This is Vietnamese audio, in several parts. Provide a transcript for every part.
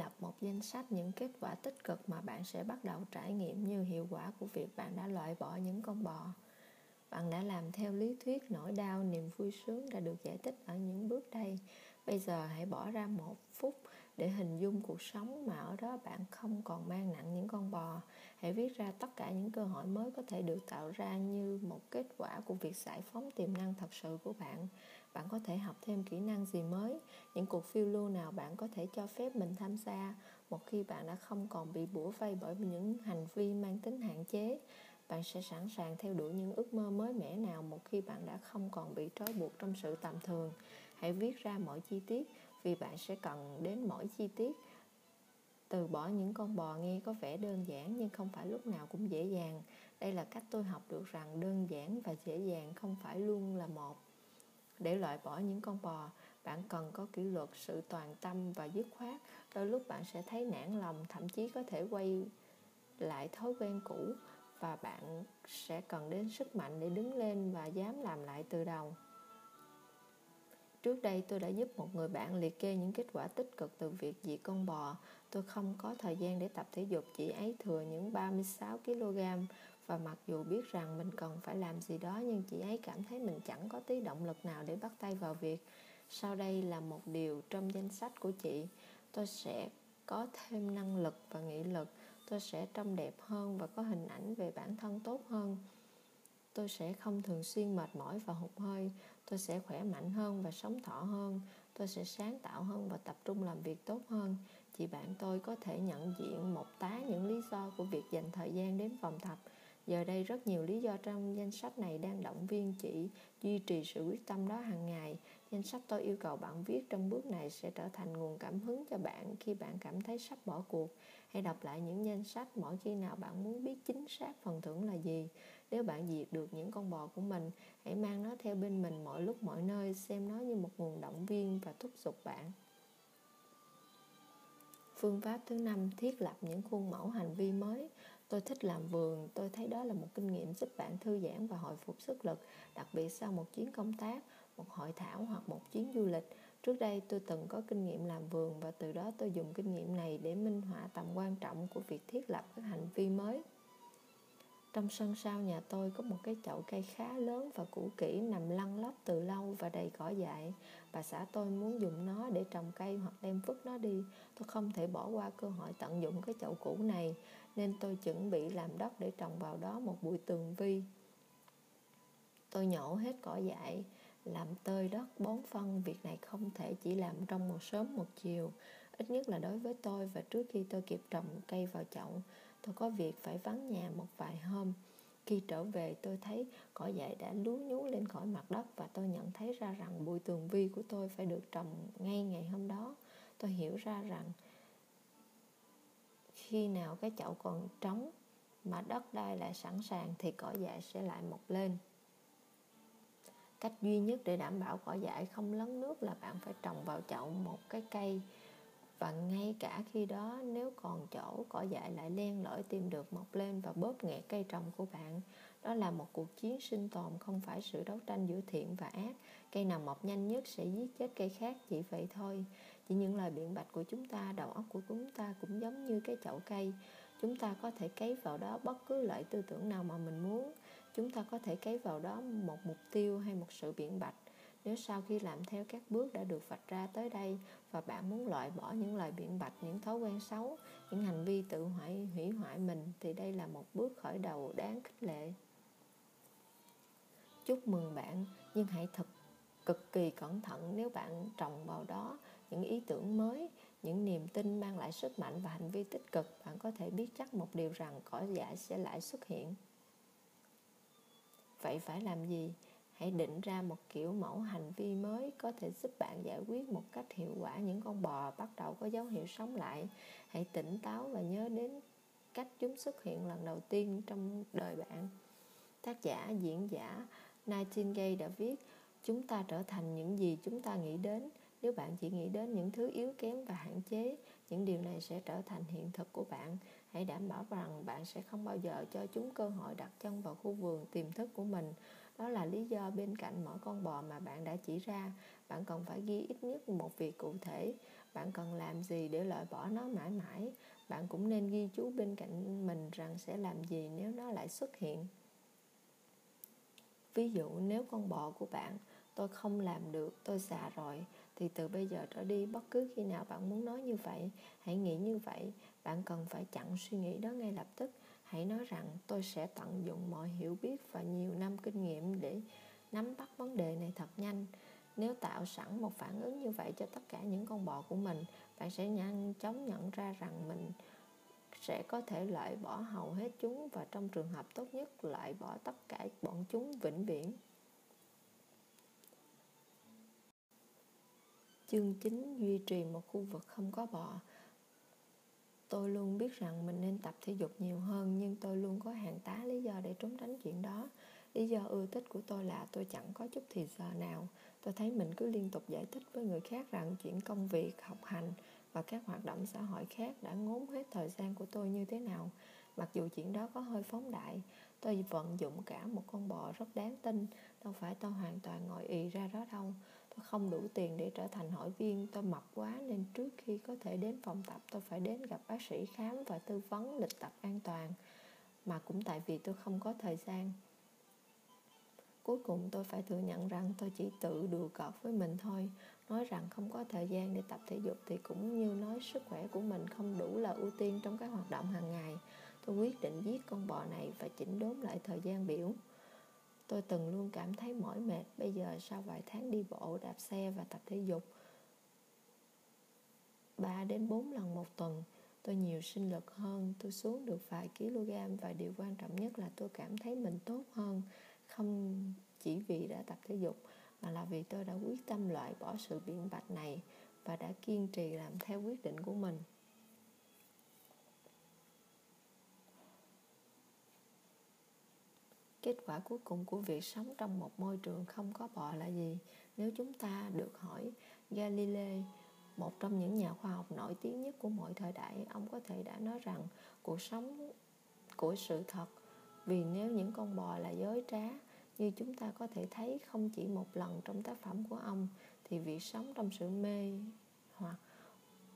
lập một danh sách những kết quả tích cực mà bạn sẽ bắt đầu trải nghiệm như hiệu quả của việc bạn đã loại bỏ những con bò. Bạn đã làm theo lý thuyết nỗi đau, niềm vui sướng đã được giải thích ở những bước đây. Bây giờ hãy bỏ ra một phút để hình dung cuộc sống mà ở đó bạn không còn mang nặng những con bò. Hãy viết ra tất cả những cơ hội mới có thể được tạo ra như một kết quả của việc giải phóng tiềm năng thật sự của bạn. Bạn có thể học thêm kỹ năng gì mới, những cuộc phiêu lưu nào bạn có thể cho phép mình tham gia một khi bạn đã không còn bị bủa vây bởi những hành vi mang tính hạn chế. Bạn sẽ sẵn sàng theo đuổi những ước mơ mới mẻ nào một khi bạn đã không còn bị trói buộc trong sự tầm thường. Hãy viết ra mọi chi tiết vì bạn sẽ cần đến mỗi chi tiết. Từ bỏ những con bò nghe có vẻ đơn giản nhưng không phải lúc nào cũng dễ dàng. Đây là cách tôi học được rằng đơn giản và dễ dàng không phải luôn là một. Để loại bỏ những con bò, bạn cần có kỷ luật, sự toàn tâm và dứt khoát. Đôi lúc bạn sẽ thấy nản lòng, thậm chí có thể quay lại thói quen cũ và bạn sẽ cần đến sức mạnh để đứng lên và dám làm lại từ đầu. Trước đây tôi đã giúp một người bạn liệt kê những kết quả tích cực từ việc diệt con bò. Tôi không có thời gian để tập thể dục, chị ấy thừa những 36 kg và mặc dù biết rằng mình cần phải làm gì đó, nhưng chị ấy cảm thấy mình chẳng có tí động lực nào để bắt tay vào việc. Sau đây là một điều trong danh sách của chị. Tôi sẽ có thêm năng lực và nghị lực. Tôi sẽ trông đẹp hơn và có hình ảnh về bản thân tốt hơn tôi sẽ không thường xuyên mệt mỏi và hụt hơi tôi sẽ khỏe mạnh hơn và sống thọ hơn tôi sẽ sáng tạo hơn và tập trung làm việc tốt hơn chị bạn tôi có thể nhận diện một tá những lý do của việc dành thời gian đến phòng tập giờ đây rất nhiều lý do trong danh sách này đang động viên chị duy trì sự quyết tâm đó hàng ngày. Danh sách tôi yêu cầu bạn viết trong bước này sẽ trở thành nguồn cảm hứng cho bạn khi bạn cảm thấy sắp bỏ cuộc. Hãy đọc lại những danh sách mỗi khi nào bạn muốn biết chính xác phần thưởng là gì. Nếu bạn diệt được những con bò của mình, hãy mang nó theo bên mình mọi lúc mọi nơi, xem nó như một nguồn động viên và thúc giục bạn. Phương pháp thứ năm, thiết lập những khuôn mẫu hành vi mới tôi thích làm vườn, tôi thấy đó là một kinh nghiệm giúp bạn thư giãn và hồi phục sức lực, đặc biệt sau một chuyến công tác, một hội thảo hoặc một chuyến du lịch trước đây, tôi từng có kinh nghiệm làm vườn và từ đó tôi dùng kinh nghiệm này để minh họa tầm quan trọng của việc thiết lập các hành vi mới trong sân sau nhà tôi có một cái chậu cây khá lớn và cũ kỹ nằm lăn lóc từ lâu và đầy cỏ dại. Bà xã tôi muốn dùng nó để trồng cây hoặc đem vứt nó đi. Tôi không thể bỏ qua cơ hội tận dụng cái chậu cũ này nên tôi chuẩn bị làm đất để trồng vào đó một bụi tường vi. Tôi nhổ hết cỏ dại, làm tơi đất bón phân việc này không thể chỉ làm trong một sớm một chiều. Ít nhất là đối với tôi và trước khi tôi kịp trồng cây vào chậu tôi có việc phải vắng nhà một vài hôm. Khi trở về tôi thấy cỏ dại đã lú nhú lên khỏi mặt đất và tôi nhận thấy ra rằng bụi tường vi của tôi phải được trồng ngay ngày hôm đó. Tôi hiểu ra rằng khi nào cái chậu còn trống mà đất đai lại sẵn sàng thì cỏ dại sẽ lại mọc lên. Cách duy nhất để đảm bảo cỏ dại không lấn nước là bạn phải trồng vào chậu một cái cây. Và ngay cả khi đó, nếu còn chỗ cỏ dại lại len lỏi tìm được mọc lên và bóp nghẹt cây trồng của bạn, đó là một cuộc chiến sinh tồn không phải sự đấu tranh giữa thiện và ác. Cây nào mọc nhanh nhất sẽ giết chết cây khác, chỉ vậy thôi chỉ những lời biện bạch của chúng ta, đầu óc của chúng ta cũng giống như cái chậu cây. Chúng ta có thể cấy vào đó bất cứ loại tư tưởng nào mà mình muốn. Chúng ta có thể cấy vào đó một mục tiêu hay một sự biện bạch. Nếu sau khi làm theo các bước đã được vạch ra tới đây và bạn muốn loại bỏ những lời biện bạch, những thói quen xấu, những hành vi tự hoại, hủy hoại mình, thì đây là một bước khởi đầu đáng khích lệ. Chúc mừng bạn, nhưng hãy thật cực kỳ cẩn thận nếu bạn trồng vào đó những ý tưởng mới, những niềm tin mang lại sức mạnh và hành vi tích cực. Bạn có thể biết chắc một điều rằng cỏ dại sẽ lại xuất hiện. Vậy phải làm gì? Hãy định ra một kiểu mẫu hành vi mới có thể giúp bạn giải quyết một cách hiệu quả những con bò bắt đầu có dấu hiệu sống lại. Hãy tỉnh táo và nhớ đến cách chúng xuất hiện lần đầu tiên trong đời bạn. Tác giả, diễn giả Nightingale đã viết, chúng ta trở thành những gì chúng ta nghĩ đến nếu bạn chỉ nghĩ đến những thứ yếu kém và hạn chế, những điều này sẽ trở thành hiện thực của bạn. Hãy đảm bảo rằng bạn sẽ không bao giờ cho chúng cơ hội đặt chân vào khu vườn tiềm thức của mình. Đó là lý do bên cạnh mỗi con bò mà bạn đã chỉ ra, bạn cần phải ghi ít nhất một việc cụ thể. Bạn cần làm gì để loại bỏ nó mãi mãi? Bạn cũng nên ghi chú bên cạnh mình rằng sẽ làm gì nếu nó lại xuất hiện. Ví dụ, nếu con bò của bạn tôi không làm được, tôi già rồi. Thì từ bây giờ trở đi, bất cứ khi nào bạn muốn nói như vậy, hãy nghĩ như vậy. Bạn cần phải chặn suy nghĩ đó ngay lập tức. Hãy nói rằng, tôi sẽ tận dụng mọi hiểu biết và nhiều năm kinh nghiệm để nắm bắt vấn đề này thật nhanh. Nếu tạo sẵn một phản ứng như vậy cho tất cả những con bò của mình, bạn sẽ nhanh chóng nhận ra rằng mình sẽ có thể loại bỏ hầu hết chúng và trong trường hợp tốt nhất, loại bỏ tất cả bọn chúng vĩnh viễn. Chương 9 duy trì một khu vực không có bọ. Tôi luôn biết rằng mình nên tập thể dục nhiều hơn, nhưng tôi luôn có hàng tá lý do để trốn tránh chuyện đó. Lý do ưa thích của tôi là tôi chẳng có chút thì giờ nào. Tôi thấy mình cứ liên tục giải thích với người khác rằng chuyện công việc, học hành và các hoạt động xã hội khác đã ngốn hết thời gian của tôi như thế nào. Mặc dù chuyện đó có hơi phóng đại, tôi vận dụng cả một con bò rất đáng tin. Đâu phải tôi hoàn toàn ngồi ì ra đó đâu không đủ tiền để trở thành hội viên. Tôi mập quá nên trước khi có thể đến phòng tập, tôi phải đến gặp bác sĩ khám và tư vấn lịch tập an toàn. Mà cũng tại vì tôi không có thời gian. Cuối cùng tôi phải thừa nhận rằng tôi chỉ tự đùa cợt với mình thôi. Nói rằng không có thời gian để tập thể dục thì cũng như nói sức khỏe của mình không đủ là ưu tiên trong các hoạt động hàng ngày. Tôi quyết định giết con bò này và chỉnh đốn lại thời gian biểu tôi từng luôn cảm thấy mỏi mệt, bây giờ sau vài tháng đi bộ, đạp xe và tập thể dục 3 đến 4 lần một tuần, tôi nhiều sinh lực hơn, tôi xuống được vài kg và điều quan trọng nhất là tôi cảm thấy mình tốt hơn. Không chỉ vì đã tập thể dục, mà là vì tôi đã quyết tâm loại bỏ sự biện bạch này và đã kiên trì làm theo quyết định của mình. Kết quả cuối cùng của việc sống trong một môi trường không có bọ là gì? Nếu chúng ta được hỏi galilei, một trong những nhà khoa học nổi tiếng nhất của mọi thời đại, ông có thể đã nói rằng cuộc sống của sự thật, vì nếu những con bò là dối trá, như chúng ta có thể thấy không chỉ một lần trong tác phẩm của ông, thì việc sống trong sự mê hoặc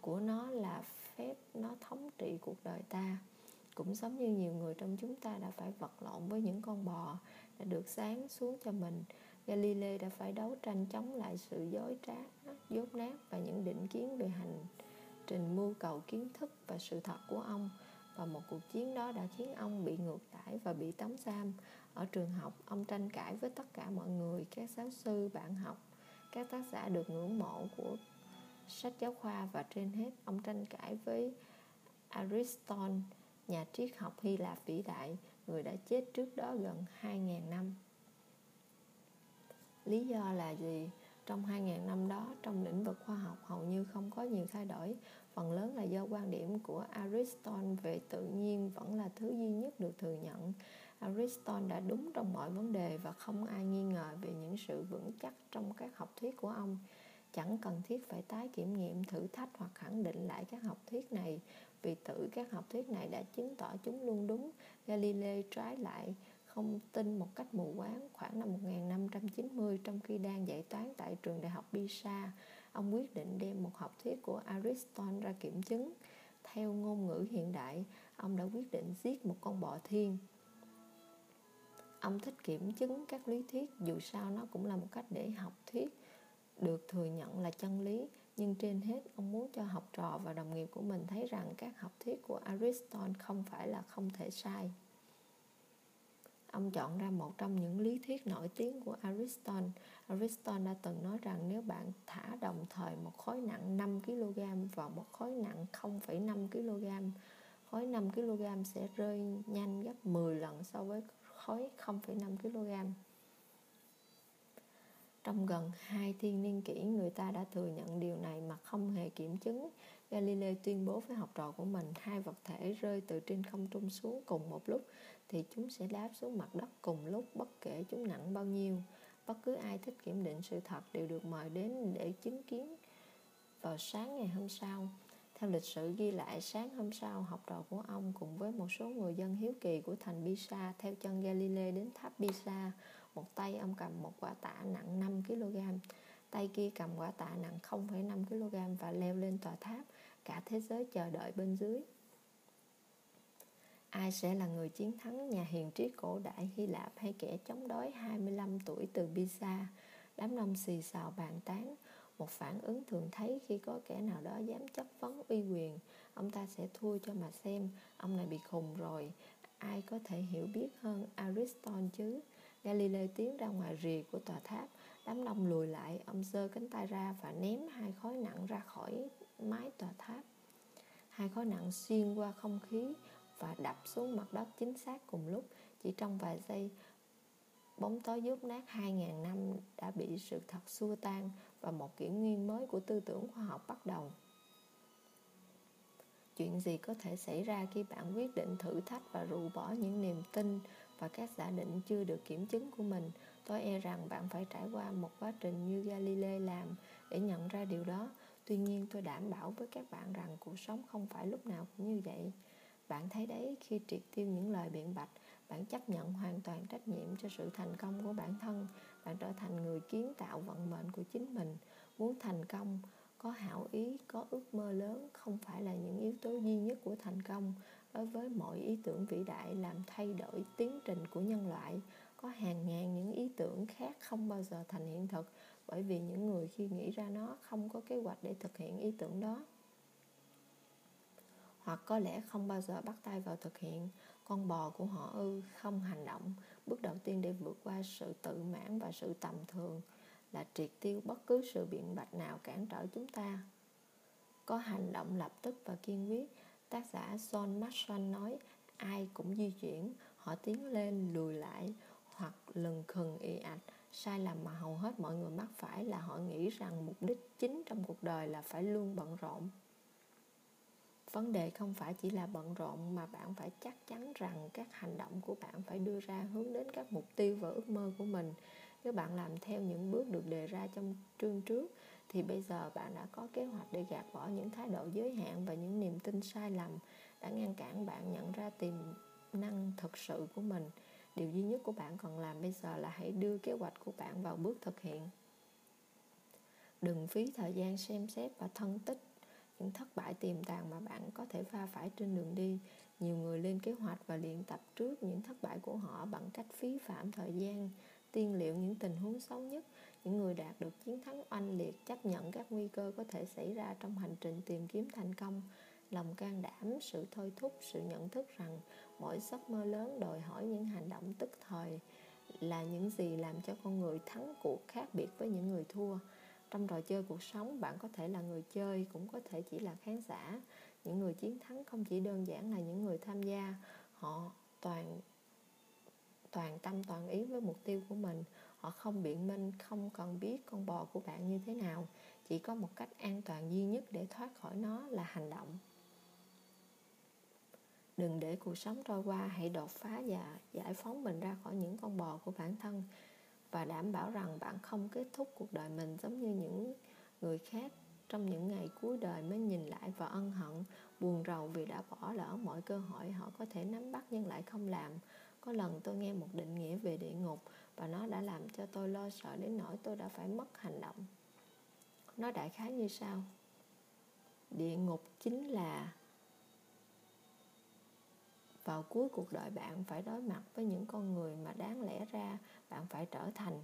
của nó là phép, nó thống trị cuộc đời ta cũng giống như nhiều người trong chúng ta đã phải vật lộn với những con bò đã được sáng xuống cho mình. Galilei đã phải đấu tranh chống lại sự dối trá, dốt nát và những định kiến về hành trình mưu cầu kiến thức và sự thật của ông. Và một cuộc chiến đó đã khiến ông bị ngược đãi và bị tống giam. Ở trường học, ông tranh cãi với tất cả mọi người, các giáo sư, bạn học, các tác giả được ngưỡng mộ của sách giáo khoa và trên hết, ông tranh cãi với Aristotle nhà triết học Hy Lạp vĩ đại, người đã chết trước đó gần 2.000 năm. Lý do là gì? Trong 2.000 năm đó, trong lĩnh vực khoa học hầu như không có nhiều thay đổi. Phần lớn là do quan điểm của Aristotle về tự nhiên vẫn là thứ duy nhất được thừa nhận. Aristotle đã đúng trong mọi vấn đề và không ai nghi ngờ về những sự vững chắc trong các học thuyết của ông chẳng cần thiết phải tái kiểm nghiệm, thử thách hoặc khẳng định lại các học thuyết này, vì tự các học thuyết này đã chứng tỏ chúng luôn đúng. Galilei trái lại không tin một cách mù quáng. Khoảng năm 1590 trong khi đang dạy toán tại trường đại học Pisa, ông quyết định đem một học thuyết của Aristotle ra kiểm chứng. Theo ngôn ngữ hiện đại, ông đã quyết định giết một con bọ thiên. Ông thích kiểm chứng các lý thuyết, dù sao nó cũng là một cách để học thuyết được thừa nhận là chân lý nhưng trên hết ông muốn cho học trò và đồng nghiệp của mình thấy rằng các học thuyết của Aristotle không phải là không thể sai ông chọn ra một trong những lý thuyết nổi tiếng của Aristotle. Aristotle đã từng nói rằng nếu bạn thả đồng thời một khối nặng 5 kg vào một khối nặng 0,5 kg, khối 5 kg sẽ rơi nhanh gấp 10 lần so với khối 0,5 kg. Trong gần hai thiên niên kỷ, người ta đã thừa nhận điều này mà không hề kiểm chứng. Galileo tuyên bố với học trò của mình hai vật thể rơi từ trên không trung xuống cùng một lúc thì chúng sẽ đáp xuống mặt đất cùng lúc bất kể chúng nặng bao nhiêu. Bất cứ ai thích kiểm định sự thật đều được mời đến để chứng kiến vào sáng ngày hôm sau. Theo lịch sử ghi lại, sáng hôm sau, học trò của ông cùng với một số người dân hiếu kỳ của thành Pisa theo chân Galilei đến tháp Pisa. Một tay ông cầm một quả tạ nặng 5 kg, tay kia cầm quả tạ nặng 0,5 kg và leo lên tòa tháp. Cả thế giới chờ đợi bên dưới. Ai sẽ là người chiến thắng nhà hiền triết cổ đại Hy Lạp hay kẻ chống đối 25 tuổi từ Pisa? Đám đông xì xào bàn tán một phản ứng thường thấy khi có kẻ nào đó dám chất vấn uy quyền ông ta sẽ thua cho mà xem ông này bị khùng rồi ai có thể hiểu biết hơn Aristotle chứ Galileo tiến ra ngoài rìa của tòa tháp. Đám đông lùi lại, ông giơ cánh tay ra và ném hai khối nặng ra khỏi mái tòa tháp. Hai khối nặng xuyên qua không khí và đập xuống mặt đất chính xác cùng lúc. Chỉ trong vài giây, bóng tối dốt nát 2.000 năm đã bị sự thật xua tan và một kỷ nguyên mới của tư tưởng khoa học bắt đầu. Chuyện gì có thể xảy ra khi bạn quyết định thử thách và rũ bỏ những niềm tin và các giả định chưa được kiểm chứng của mình? Tôi e rằng bạn phải trải qua một quá trình như Galilei làm để nhận ra điều đó. Tuy nhiên, tôi đảm bảo với các bạn rằng cuộc sống không phải lúc nào cũng như vậy. Bạn thấy đấy, khi triệt tiêu những lời biện bạch, bạn chấp nhận hoàn toàn trách nhiệm cho sự thành công của bản thân bạn trở thành người kiến tạo vận mệnh của chính mình muốn thành công có hảo ý, có ước mơ lớn, không phải là những yếu tố duy nhất của thành công. Đối với mọi ý tưởng vĩ đại làm thay đổi tiến trình của nhân loại, có hàng ngàn những ý tưởng khác không bao giờ thành hiện thực, bởi vì những người khi nghĩ ra nó không có kế hoạch để thực hiện ý tưởng đó. Hoặc có lẽ không bao giờ bắt tay vào thực hiện, con bò của họ ư không hành động, bước đầu tiên để vượt qua sự tự mãn và sự tầm thường là triệt tiêu bất cứ sự biện bạch nào cản trở chúng ta. Có hành động lập tức và kiên quyết, tác giả John Maxwell nói, ai cũng di chuyển, họ tiến lên lùi lại hoặc lừng khừng ị ạch. Sai lầm mà hầu hết mọi người mắc phải là họ nghĩ rằng mục đích chính trong cuộc đời là phải luôn bận rộn. Vấn đề không phải chỉ là bận rộn mà bạn phải chắc chắn rằng các hành động của bạn phải đưa ra hướng đến các mục tiêu và ước mơ của mình nếu bạn làm theo những bước được đề ra trong chương trước, thì bây giờ bạn đã có kế hoạch để gạt bỏ những thái độ giới hạn và những niềm tin sai lầm đã ngăn cản bạn nhận ra tiềm năng thật sự của mình. Điều duy nhất của bạn còn làm bây giờ là hãy đưa kế hoạch của bạn vào bước thực hiện. Đừng phí thời gian xem xét và phân tích những thất bại tiềm tàng mà bạn có thể va phải trên đường đi. Nhiều người lên kế hoạch và luyện tập trước những thất bại của họ bằng cách phí phạm thời gian tiên liệu những tình huống xấu nhất. Những người đạt được chiến thắng oanh liệt chấp nhận các nguy cơ có thể xảy ra trong hành trình tìm kiếm thành công. Lòng can đảm, sự thôi thúc, sự nhận thức rằng mỗi giấc mơ lớn đòi hỏi những hành động tức thời là những gì làm cho con người thắng cuộc khác biệt với những người thua. Trong trò chơi cuộc sống, bạn có thể là người chơi, cũng có thể chỉ là khán giả. Những người chiến thắng không chỉ đơn giản là những người tham gia, họ toàn toàn tâm toàn ý với mục tiêu của mình. Họ không biện minh, không cần biết con bò của bạn như thế nào. Chỉ có một cách an toàn duy nhất để thoát khỏi nó là hành động. Đừng để cuộc sống trôi qua, hãy đột phá và giải phóng mình ra khỏi những con bò của bản thân và đảm bảo rằng bạn không kết thúc cuộc đời mình giống như những người khác trong những ngày cuối đời mới nhìn lại và ân hận. Buồn rầu vì đã bỏ lỡ mọi cơ hội họ có thể nắm bắt nhưng lại không làm có lần tôi nghe một định nghĩa về địa ngục và nó đã làm cho tôi lo sợ đến nỗi tôi đã phải mất hành động. Nó đại khái như sau. Địa ngục chính là vào cuối cuộc đời bạn phải đối mặt với những con người mà đáng lẽ ra bạn phải trở thành.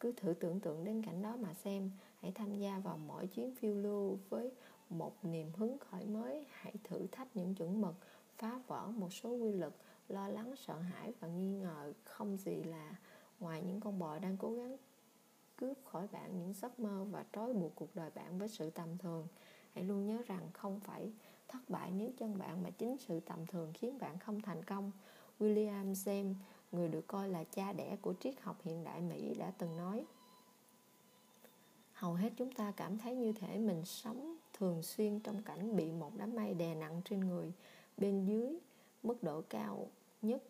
Cứ thử tưởng tượng đến cảnh đó mà xem, hãy tham gia vào mỗi chuyến phiêu lưu với một niềm hứng khởi mới, hãy thử thách những chuẩn mực, phá vỡ một số quy luật lo lắng, sợ hãi và nghi ngờ không gì là ngoài những con bò đang cố gắng cướp khỏi bạn những giấc mơ và trói buộc cuộc đời bạn với sự tầm thường. Hãy luôn nhớ rằng không phải thất bại nếu chân bạn mà chính sự tầm thường khiến bạn không thành công. William James, người được coi là cha đẻ của triết học hiện đại Mỹ, đã từng nói, hầu hết chúng ta cảm thấy như thể mình sống thường xuyên trong cảnh bị một đám mây đè nặng trên người bên dưới mức độ cao nhất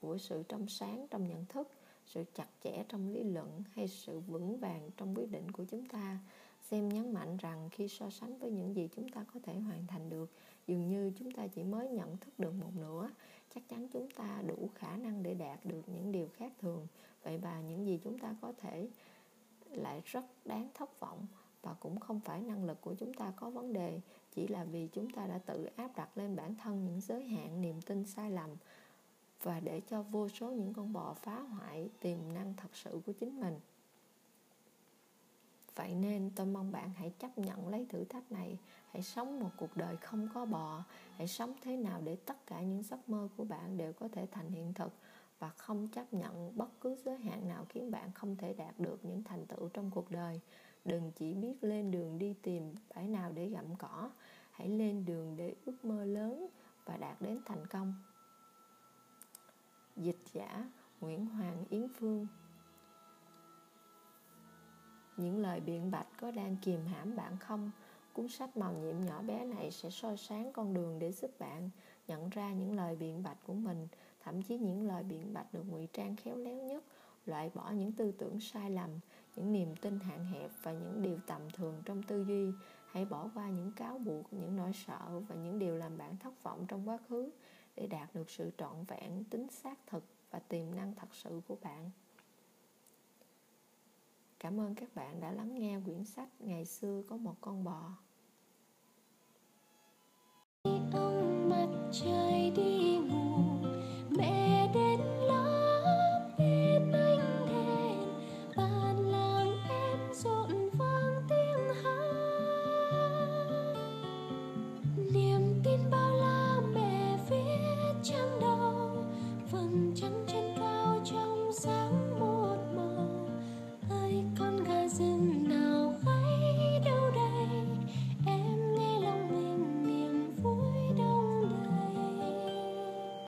của sự trong sáng trong nhận thức, sự chặt chẽ trong lý luận hay sự vững vàng trong quyết định của chúng ta. Xem nhấn mạnh rằng khi so sánh với những gì chúng ta có thể hoàn thành được, dường như chúng ta chỉ mới nhận thức được một nửa, chắc chắn chúng ta đủ khả năng để đạt được những điều khác thường. Vậy mà những gì chúng ta có thể lại rất đáng thất vọng và cũng không phải năng lực của chúng ta có vấn đề chỉ là vì chúng ta đã tự áp đặt lên bản thân những giới hạn niềm tin sai lầm và để cho vô số những con bò phá hoại tiềm năng thật sự của chính mình. Vậy nên tôi mong bạn hãy chấp nhận lấy thử thách này. Hãy sống một cuộc đời không có bò. Hãy sống thế nào để tất cả những giấc mơ của bạn đều có thể thành hiện thực và không chấp nhận bất cứ giới hạn nào khiến bạn không thể đạt được những thành tựu trong cuộc đời đừng chỉ biết lên đường đi tìm bãi nào để gặm cỏ. Hãy lên đường để ước mơ lớn và đạt đến thành công. Dịch giả nguyễn hoàng yến phương. Những lời biện bạch có đang kìm hãm bạn không? Cuốn sách màu nhiệm nhỏ bé này sẽ soi sáng con đường để giúp bạn nhận ra những lời biện bạch của mình. Thậm chí những lời biện bạch được ngụy trang khéo léo nhất, loại bỏ những tư tưởng sai lầm những niềm tin hạn hẹp và những điều tầm thường trong tư duy. Hãy bỏ qua những cáo buộc, những nỗi sợ và những điều làm bạn thất vọng trong quá khứ để đạt được sự trọn vẹn, tính xác thực và tiềm năng thật sự của bạn. Cảm ơn các bạn đã lắng nghe quyển sách ngày xưa có một con bò.